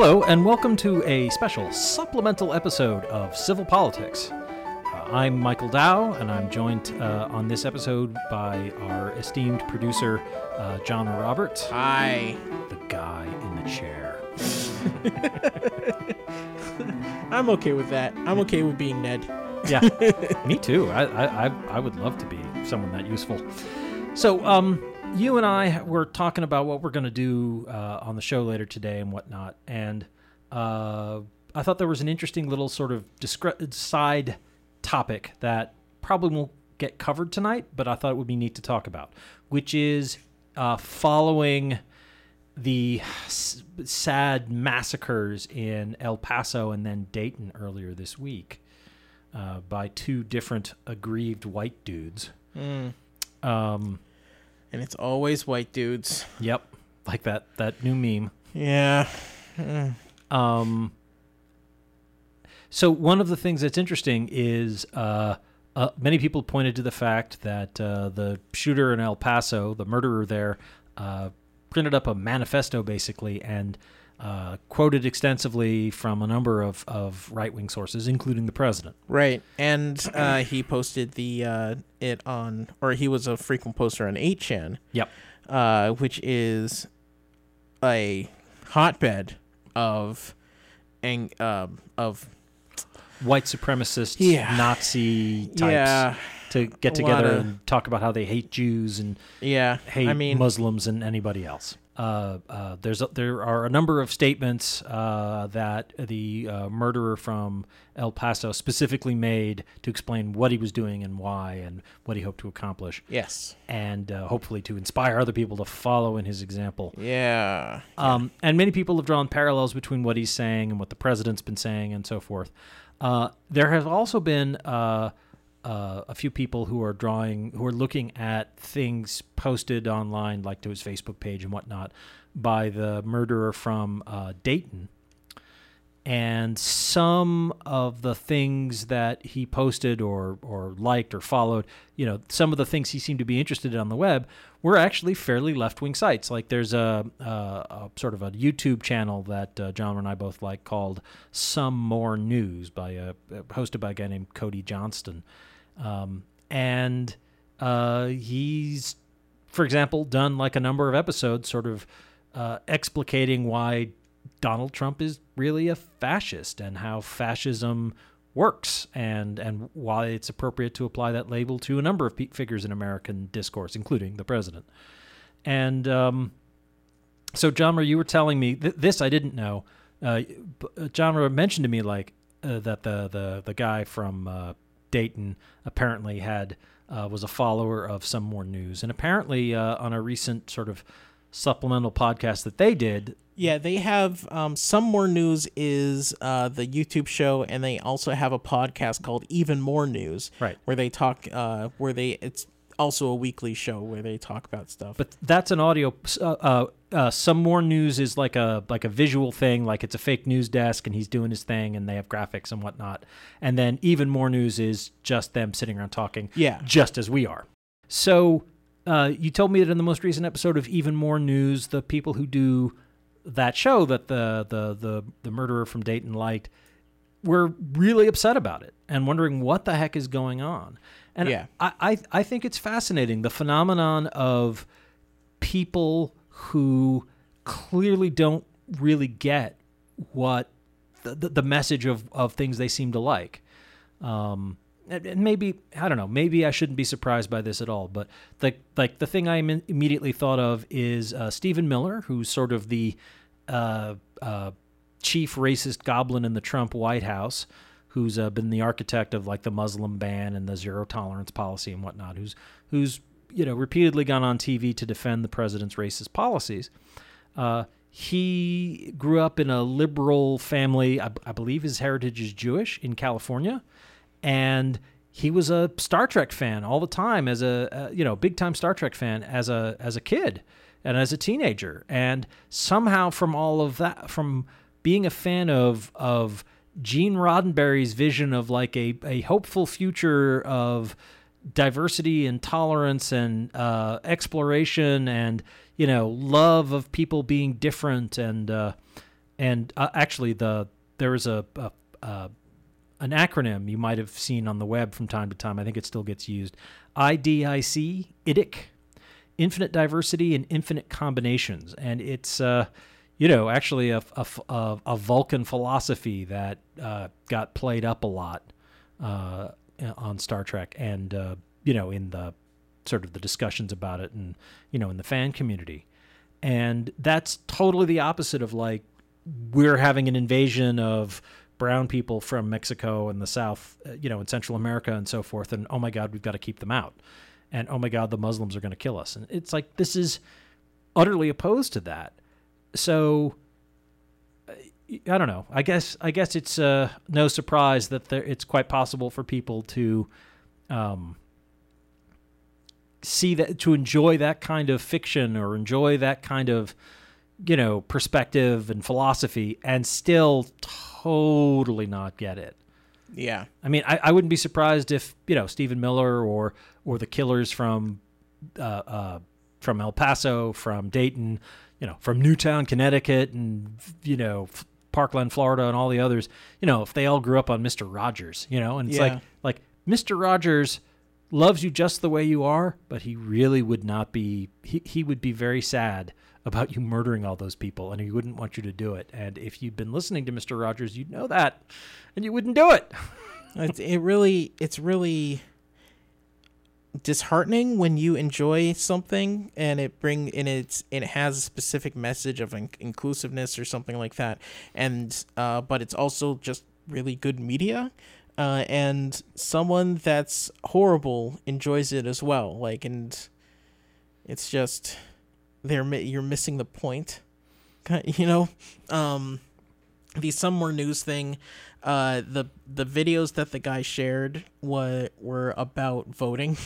Hello, and welcome to a special supplemental episode of Civil Politics. Uh, I'm Michael Dow, and I'm joined uh, on this episode by our esteemed producer, uh, John Roberts, Hi. the guy in the chair. I'm okay with that. I'm okay with being Ned. Yeah, me too. I, I, I- I would love to be someone that useful. So, um, you and I were talking about what we're going to do uh, on the show later today and whatnot, and uh, I thought there was an interesting little sort of discre- side topic that probably won't get covered tonight, but I thought it would be neat to talk about, which is uh, following the s- sad massacres in El Paso and then Dayton earlier this week uh, by two different aggrieved white dudes. Mm. Um, And it's always white dudes. yep, like that that new meme. Yeah. Um, so one of the things that's interesting is uh, uh, many people pointed to the fact that uh, the shooter in El Paso, the murderer there, uh, printed up a manifesto basically and uh, quoted extensively from a number of, of right wing sources, including the president. Right. And uh, he posted the uh, it on, or he was a frequent poster on 8chan, Yep. uh, which is a hotbed of, ang- um, of White supremacist, Yeah. Nazi types yeah, to get together of- and talk about how they hate Jews and yeah. hate I mean, Muslims and anybody else. Uh, uh, there's a, there are a number of statements uh, that the uh, murderer from El Paso specifically made to explain what he was doing and why and what he hoped to accomplish, yes, and uh, hopefully to inspire other people to follow in his example. yeah, Um, and many people have drawn parallels between what he's saying and what the president's been saying and so forth. Uh, there have also been uh, a few people who are drawing, who are looking at things posted online, like to his Facebook page and whatnot, by the murderer from uh, Dayton. And some of the things that he posted or, or liked or followed, you know, some of the things he seemed to be interested in on the web were actually fairly left wing sites. Like there's a, a, a sort of a YouTube channel that uh, John and I both like called Some More News by a hosted by a guy named Cody Johnston, um, and uh, he's, for example, done like a number of episodes, sort of uh, explicating why Donald Trump is really a fascist and how fascism works and and why it's appropriate to apply that label to a number of pe- figures in American discourse, including the president. And um, so, John, you were telling me th- this I didn't know. Uh, uh, John mentioned to me like uh, that the the the guy from uh, Dayton apparently had uh, was a follower of some more news, and apparently uh, on a recent sort of supplemental podcast that they did, Yeah, they have um, some more news is uh, the YouTube show, and they also have a podcast called Even More News, Right. Where they talk, uh, where they it's also a weekly show where they talk about stuff. But that's an audio. Uh, uh, uh, some more news is like a like a visual thing, like it's a fake news desk, and he's doing his thing, and they have graphics and whatnot. And then even more news is just them sitting around talking, Yeah. just as we are. So uh, you told me that in the most recent episode of Even More News, the people who do that show that the the the the murderer from Dayton liked were really upset about it and wondering what the heck is going on. And Yeah. I, I I think it's fascinating the phenomenon of people who clearly don't really get what the, the, the message of, of things they seem to like. Um, maybe I don't know. Maybe I shouldn't be surprised by this at all. But the like the thing I im- immediately thought of is uh, Stephen Miller, who's sort of the uh, uh, chief racist goblin in the Trump White House, who's uh, been the architect of like the Muslim ban and the zero tolerance policy and whatnot. Who's who's you know repeatedly gone on TV to defend the president's racist policies. Uh, he grew up in a liberal family. I, I believe his heritage is Jewish in California, and he was a Star Trek fan all the time as a uh, you know big time Star Trek fan as a as a kid and as a teenager. And somehow from all of that, from being a fan of of Gene Roddenberry's vision of like a, a hopeful future of diversity and tolerance and uh, exploration and you know love of people being different and uh, and uh, actually the there is a, a, a an acronym you might have seen on the web from time to time. I think it still gets used. IDIC, IDIC, infinite diversity and infinite combinations, and it's uh, you know actually a, a, a Vulcan philosophy that uh, got played up a lot uh, on Star Trek, and uh, you know in the sort of the discussions about it, and you know in the fan community, and that's totally the opposite of like we're having an invasion of brown people from Mexico and the South, uh, you know, in Central America and so forth. And oh my God, we've got to keep them out. And oh my God, the Muslims are going to kill us. And it's like this is utterly opposed to that. So uh, I don't know. I guess I guess it's uh, no surprise that there, it's quite possible for people to um, see that to enjoy that kind of fiction or enjoy that kind of you know perspective and philosophy and still totally not get it. Yeah. I mean, I, I wouldn't be surprised if you know Stephen Miller or or the killers from uh, uh, from El Paso, from Dayton, you know, from Newtown, Connecticut, and you know Parkland, Florida, and all the others. You know, if they all grew up on Mister Rogers, you know, and it's Yeah. like like Mister Rogers loves you just the way you are, but he really would not be. He he would be very sad about you murdering all those people, and he wouldn't want you to do it. And if you'd been listening to Mister Rogers, you'd know that, and you wouldn't do it. It's, it really, it's really disheartening when you enjoy something and it bring in it's it has a specific message of in- inclusiveness or something like that, and uh, but it's also just really good media. Uh, and someone that's horrible enjoys it as well. Like, and it's just they're you're missing the point, you know. Um, the some more news thing uh the the videos that the guy shared were were about voting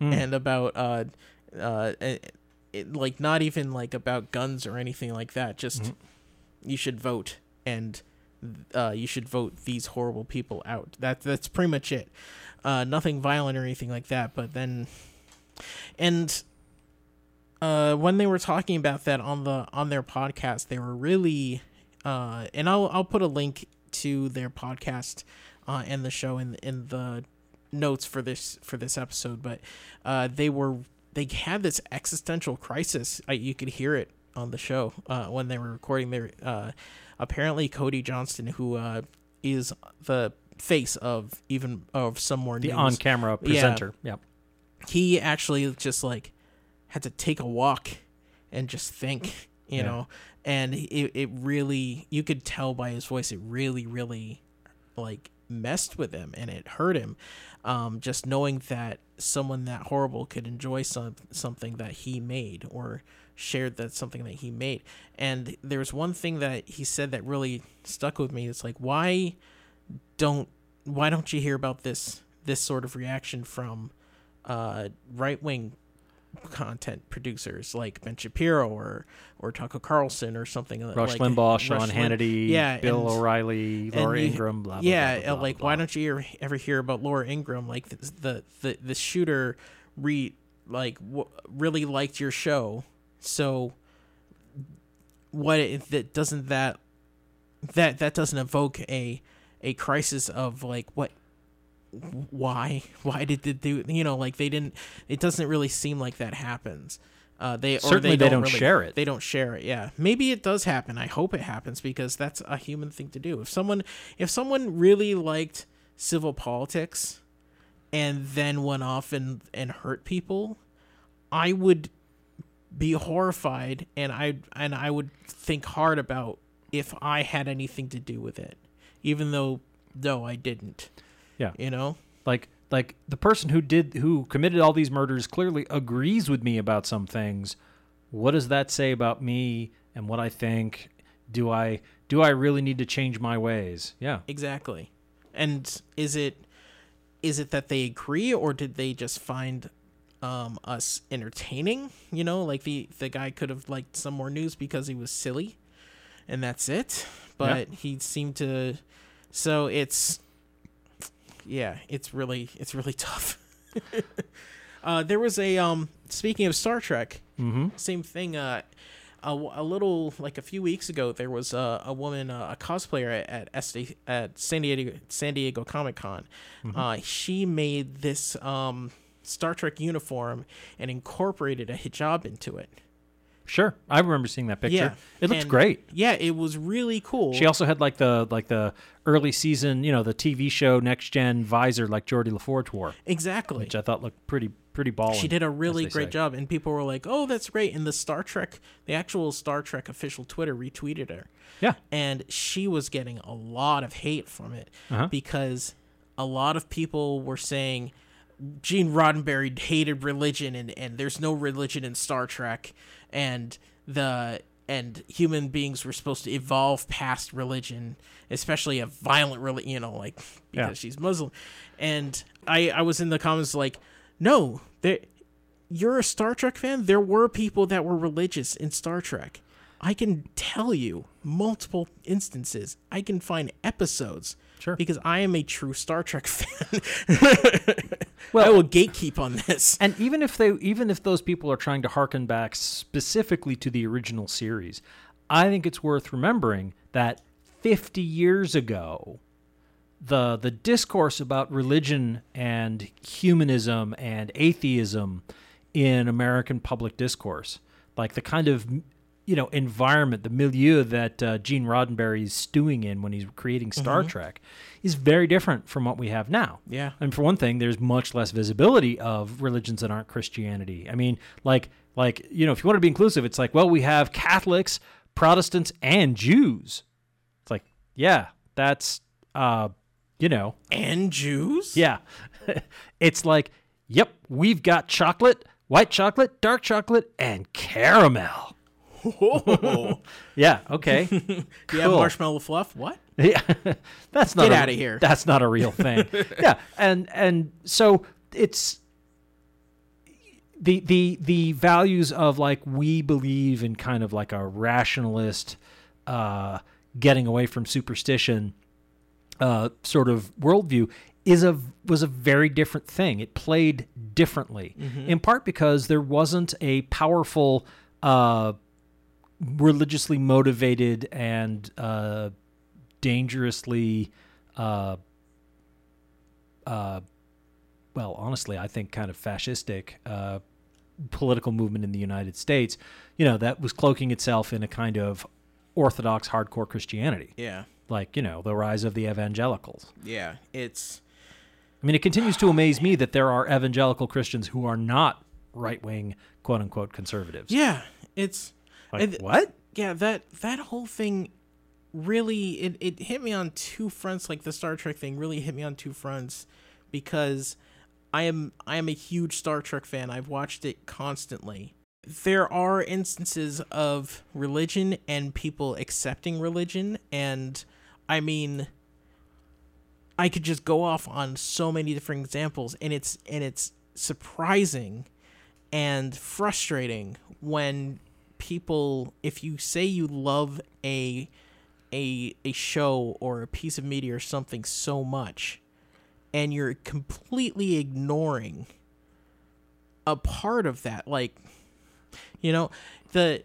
and about uh uh it, it, like not even like about guns or anything like that just you should vote and uh you should vote these horrible people out. That that's pretty much it. Uh nothing violent or anything like that but then and uh when they were talking about that on the on their podcast they were really uh and I'll I'll put a link to their podcast uh and the show in in the notes for this for this episode but uh they were they had this existential crisis I, you could hear it on the show uh when they were recording their uh apparently Cody Johnston who uh is the face of even of some more the news on-camera presenter. Yeah. he actually just like had to take a walk and just think you Yeah. know? And it, it really you could tell by his voice it really really like messed with him and it hurt him. Um, just knowing that someone that horrible could enjoy some something that he made or shared that something that he made. And there's one thing that he said that really stuck with me. It's like why don't why don't you hear about this this sort of reaction from uh, right wing content producers like Ben Shapiro or or Tucker Carlson or something Rush like Limbaugh, Sean Rush Hannity, yeah, Bill and- O'Reilly, Laura you- Ingraham, blah, blah, yeah, blah, uh, like why don't you ever, ever hear about Laura Ingraham? Like the the the, the shooter re like w- really liked your show, so what it, that doesn't that that that doesn't evoke a a crisis of like what why why did they do you know like they didn't it doesn't really seem like that happens. Uh they or Certainly they they don't, don't really- share it. they don't share it yeah. Maybe it does happen. I hope it happens because that's a human thing to do. If someone if someone really liked civil politics and then went off and and hurt people i would be horrified and i and i would think hard about if i had anything to do with it even though no i didn't Yeah. you know? Like like the person who did who committed all these murders clearly agrees with me about some things. What does that say about me and what i think? Do i do i really need to change my ways? Yeah. Exactly. And is it is it that they agree or did they just find um us entertaining? You know like the the guy could have liked some more news because he was silly and that's it. But he seemed to so it's yeah it's really it's really tough uh there was a um speaking of star trek mm-hmm same thing uh a, a little like a few weeks ago, there was a, a woman, uh, a cosplayer at at, SD, at San Diego San Diego Comic Con. Uh, she made this um, Star Trek uniform and incorporated a hijab into it. Sure, I remember seeing that picture. Yeah, it looks and- great. Yeah, it was really cool. She also had like the like the early season, you know, the TV show Next Gen visor like Geordi La Forge wore, exactly. which I thought looked pretty pretty balling. She did a really great say. job, and people were like, "Oh, that's great!" And the Star Trek, the actual Star Trek official Twitter retweeted her, Yeah, and she was getting a lot of hate from it Uh-huh. because a lot of people were saying Gene Roddenberry hated religion, and and there's no religion in Star Trek, and the and human beings were supposed to evolve past religion, especially a violent religion, you know, like because Yeah. she's Muslim. And I I was in the comments like, no, there, you're a Star Trek fan. There were people that were religious in Star Trek. I can tell you multiple instances. I can find episodes. Sure. Because I am a true Star Trek fan. Well- I will gatekeep on this. And even if they even if those people are trying to harken back specifically to the original series, I think it's worth remembering that 50 years ago the the discourse about religion and humanism and atheism in American public discourse, like the kind of you know environment, the milieu that uh, Gene Roddenberry is stewing in when he's creating Star Trek, is very different from what we have now. Yeah. And for one thing, there's much less visibility of religions that aren't Christianity. I mean, like like you know, if you want to be inclusive, it's like, well, we have Catholics, Protestants, and Jews. It's like, yeah, that's uh, you know, And Jews? yeah. it's like, yep, we've got chocolate, white chocolate, dark chocolate, and caramel. Oh. Yeah, okay. Yeah, Cool. marshmallow fluff? What? Yeah, that's not Get a- outta here. That's not a real thing. yeah, and and so it's the the the values of like we believe in kind of like a rationalist, uh, getting away from superstition, uh, sort of worldview is a was a very different thing. It played differently, in part because there wasn't a powerful. Uh, religiously motivated and uh, dangerously, uh, uh, well, honestly, I think kind of fascistic uh, political movement in the United States. You know that was cloaking itself in a kind of orthodox, hardcore Christianity, Yeah. like you know the rise of the evangelicals. Yeah. It's I mean, it continues to amaze me that there are evangelical Christians who are not right wing, quote unquote, conservatives. yeah, it's Like, and- what? yeah, that that whole thing really it, it hit me on two fronts like the Star Trek thing really hit me on two fronts because I am I am a huge Star Trek fan. I've watched it constantly. There are instances of religion and people accepting religion and I mean I could just go off on so many different examples and it's and it's surprising and frustrating when people if you say you love a a a show or a piece of media or something so much and you're completely ignoring a part of that like you know the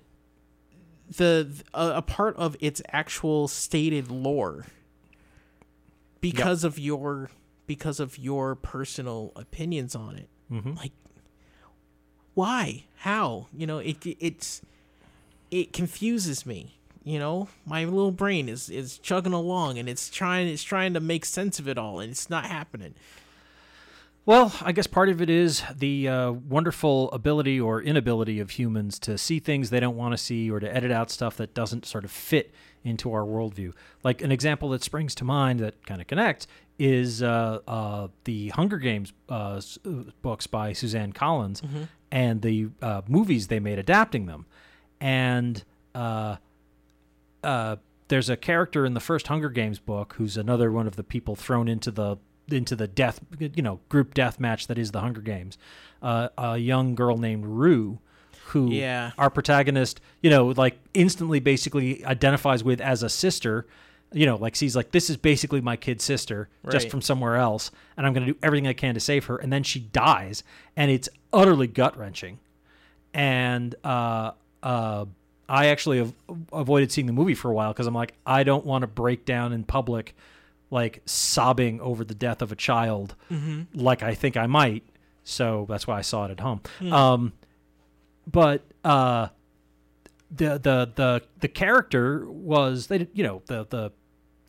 the a, a part of its actual stated lore because of your because of your personal opinions on it. Mm-hmm. like why? How? You know it it's it confuses me you know my little brain is is chugging along and it's trying it's trying to make sense of it all and it's not happening Well, I guess part of it is the uh, wonderful ability or inability of humans to see things they don't want to see or to edit out stuff that doesn't sort of fit into our worldview. Like an example that springs to mind that kind of connects is uh, uh, the Hunger Games uh, uh, books by Suzanne Collins and the uh, movies they made adapting them. And uh, uh, there's a character in the first Hunger Games book who's another one of the people thrown into the into the death you know group death match that is the Hunger Games. Uh, a young girl named Rue, who Yeah. our protagonist you know like instantly basically identifies with as a sister. You know, like sees like this is basically my kid sister just from somewhere else, and I'm going to do everything I can to save her. And then she dies, and it's utterly gut wrenching and uh, uh, I actually av- avoided seeing the movie for a while because I'm like, I don't want to break down in public, like sobbing over the death of a child, like I think I might. So that's why I saw it at home. Um, but uh, the the the the character was they you know the the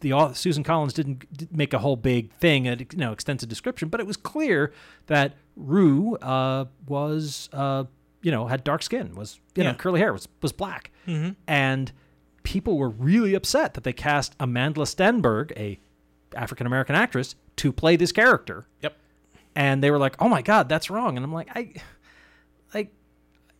the author, Susan Collins didn't make a whole big thing, a you know extensive description, but it was clear that Rue uh, was uh, you know had dark skin, was you know curly hair, was was black, and people were really upset that they cast Amanda Stenberg, a African American actress, to play this character, Yep. and they were like, "Oh my god, that's wrong," and I'm like, I like.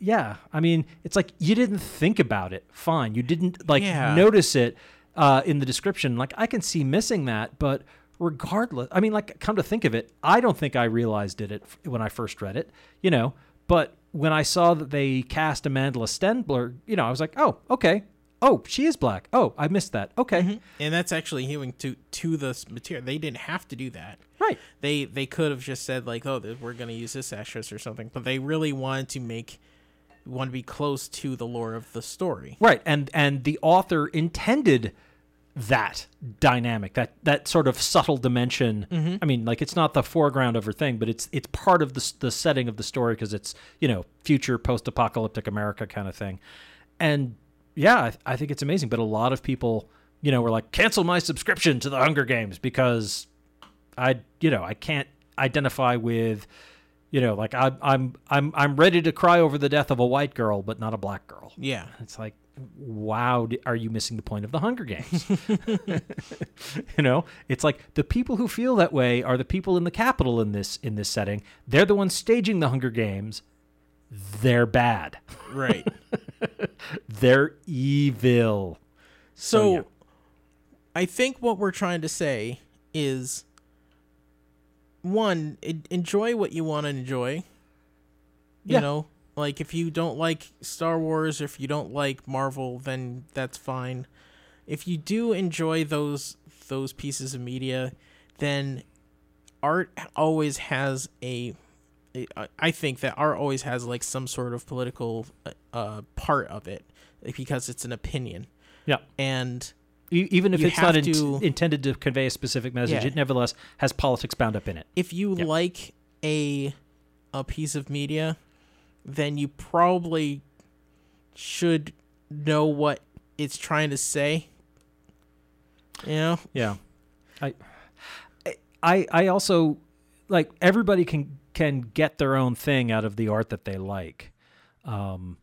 Yeah, I mean, it's like you didn't think about it. Fine, you didn't like Yeah. notice it uh, in the description. Like I can see missing that, but regardless, I mean, like come to think of it, I don't think I realized it when I first read it. You know, but when I saw that they cast Amanda Stenberg, you know, I was like, oh, okay. Oh, she is black. Oh, I missed that. Okay, mm-hmm. And that's actually hewing to to the material. They didn't have to do that. right. They they could have just said like, oh, we're gonna use this actress or something. But they really wanted to make want to be close to the lore of the story. Right, and and the author intended that dynamic, that that sort of subtle dimension. Mm-hmm. I mean, like it's not the foreground of her thing, but it's it's part of the the setting of the story because it's you know future post-apocalyptic America kind of thing, and yeah, I, I think it's amazing. But a lot of people, you know, were like, cancel my subscription to the Hunger Games because I you know I can't identify with. You know, like I, I'm, I'm, I'm ready to cry over the death of a white girl, but not a black girl. Yeah. It's like, wow, are you missing the point of the Hunger Games? you know, it's like the people who feel that way are the people in the capital in this in this setting. They're the ones staging the Hunger Games. They're bad. Right. They're evil. So, yeah. I think what we're trying to say is one, enjoy what you want to enjoy. You Yeah. know, like if you don't like Star Wars, or if you don't like Marvel, then that's fine. If you do enjoy those those pieces of media, then art always has a I think that art always has like some sort of political uh, uh, part of it because it's an opinion Yeah. and Even if it's not to- intended to convey a specific message, Yeah. it nevertheless has politics bound up in it. if you Yeah. like a a piece of media, then you probably should know what it's trying to say. You know? Yeah, I, I, I also like everybody can can get their own thing out of the art that they like. Um,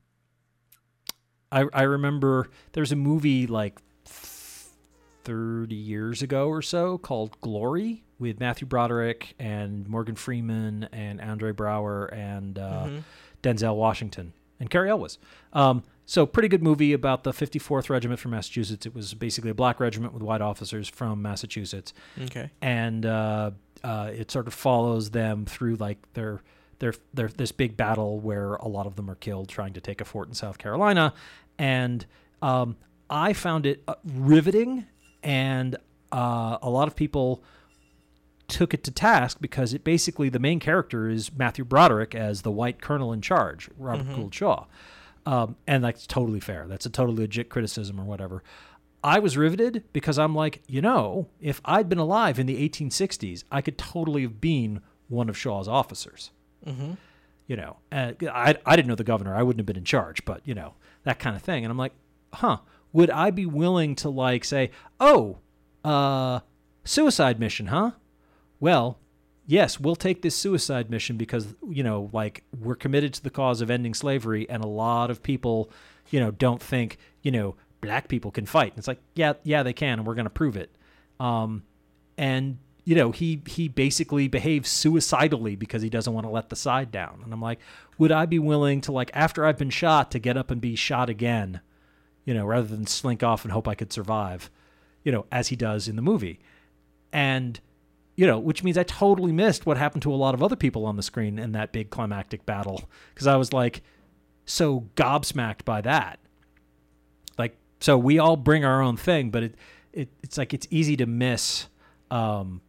I I remember there's a movie like thirty years ago or so called Glory with Matthew Broderick and Morgan Freeman and Andre Braugher and uh, Denzel Washington and Cary Elwes. Um, so pretty good movie about the 54th Regiment from Massachusetts. It was basically a black regiment with white officers from Massachusetts, Okay. and uh, uh, it sort of follows them through like their their their this big battle where a lot of them are killed trying to take a fort in South Carolina, and um, I found it uh, riveting, and uh, a lot of people took it to task because it basically the main character is Matthew Broderick as the white colonel in charge, Robert Gould Shaw. Um, and that's totally fair. That's a totally legit criticism or whatever. I was riveted because I'm like, you know, if I'd been alive in the 1860s, I could totally have been one of Shaw's officers. Mm-hmm. You know, uh, I, I didn't know the governor. I wouldn't have been in charge, but, you know, that kind of thing. And I'm like, huh, would I be willing to, like, say, oh, uh, suicide mission, huh? Well, yes, we'll take this suicide mission because, you know, like we're committed to the cause of ending slavery and a lot of people, you know, don't think, you know, black people can fight. And it's like, yeah, yeah, they can, and we're going to prove it. Um, and you know, he he basically behaves suicidally because he doesn't want to let the side down. And I'm like, would I be willing to like after I've been shot to get up and be shot again, you know, rather than slink off and hope I could survive, you know, as he does in the movie. And you know, which means I totally missed what happened to a lot of other people on the screen in that big climactic battle because I was like so gobsmacked by that. Like, so we all bring our own thing, but it, it it's like it's easy to miss. Um,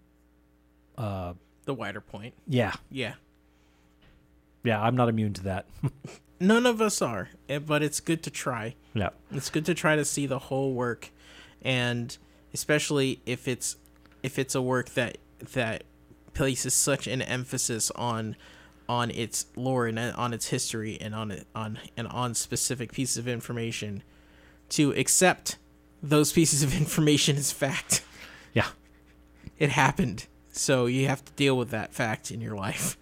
uh, The wider point. yeah, Yeah. yeah, I'm not immune to that. None of us are, eh, but it's good to try. Yeah. It's good to try to see the whole work, and especially if it's if it's a work that that places such an emphasis on on its lore and uh, on its history and on it on and on specific pieces of information to accept those pieces of information as fact. Yeah. It happened. So you have to deal with that fact in your life.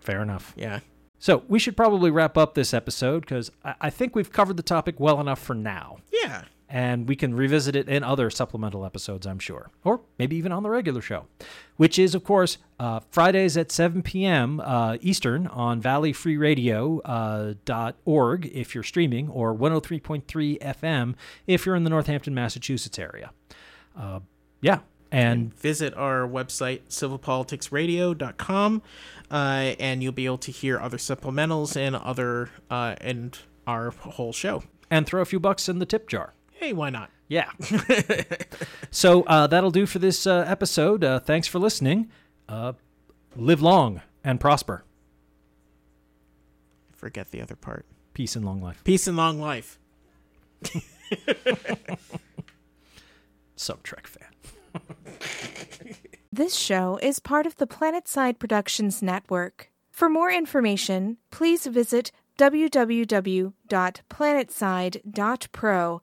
Fair enough. Yeah. So we should probably wrap up this episode because I-, I think we've covered the topic well enough for now. Yeah. And we can revisit it in other supplemental episodes, I'm sure, or maybe even on the regular show, which is, of course, uh, Fridays at 7 p.m. Uh, Eastern on valleyfreeradio.org uh, if you're streaming, or 103.3 FM if you're in the Northampton, Massachusetts area. Uh, yeah, and visit our website civilpoliticsradio.com uh, and you'll be able to hear other supplementals and other uh, and our whole show and throw a few bucks in the tip jar hey why not? Yeah. So uh, that'll do for this uh, episode. Uh, thanks for listening. Uh, live long and prosper. Forget the other part. Peace and long life. Peace and long life. Sub trek fan. This show is part of the Planetside Productions Network. For more information, please visit www.planetside.pro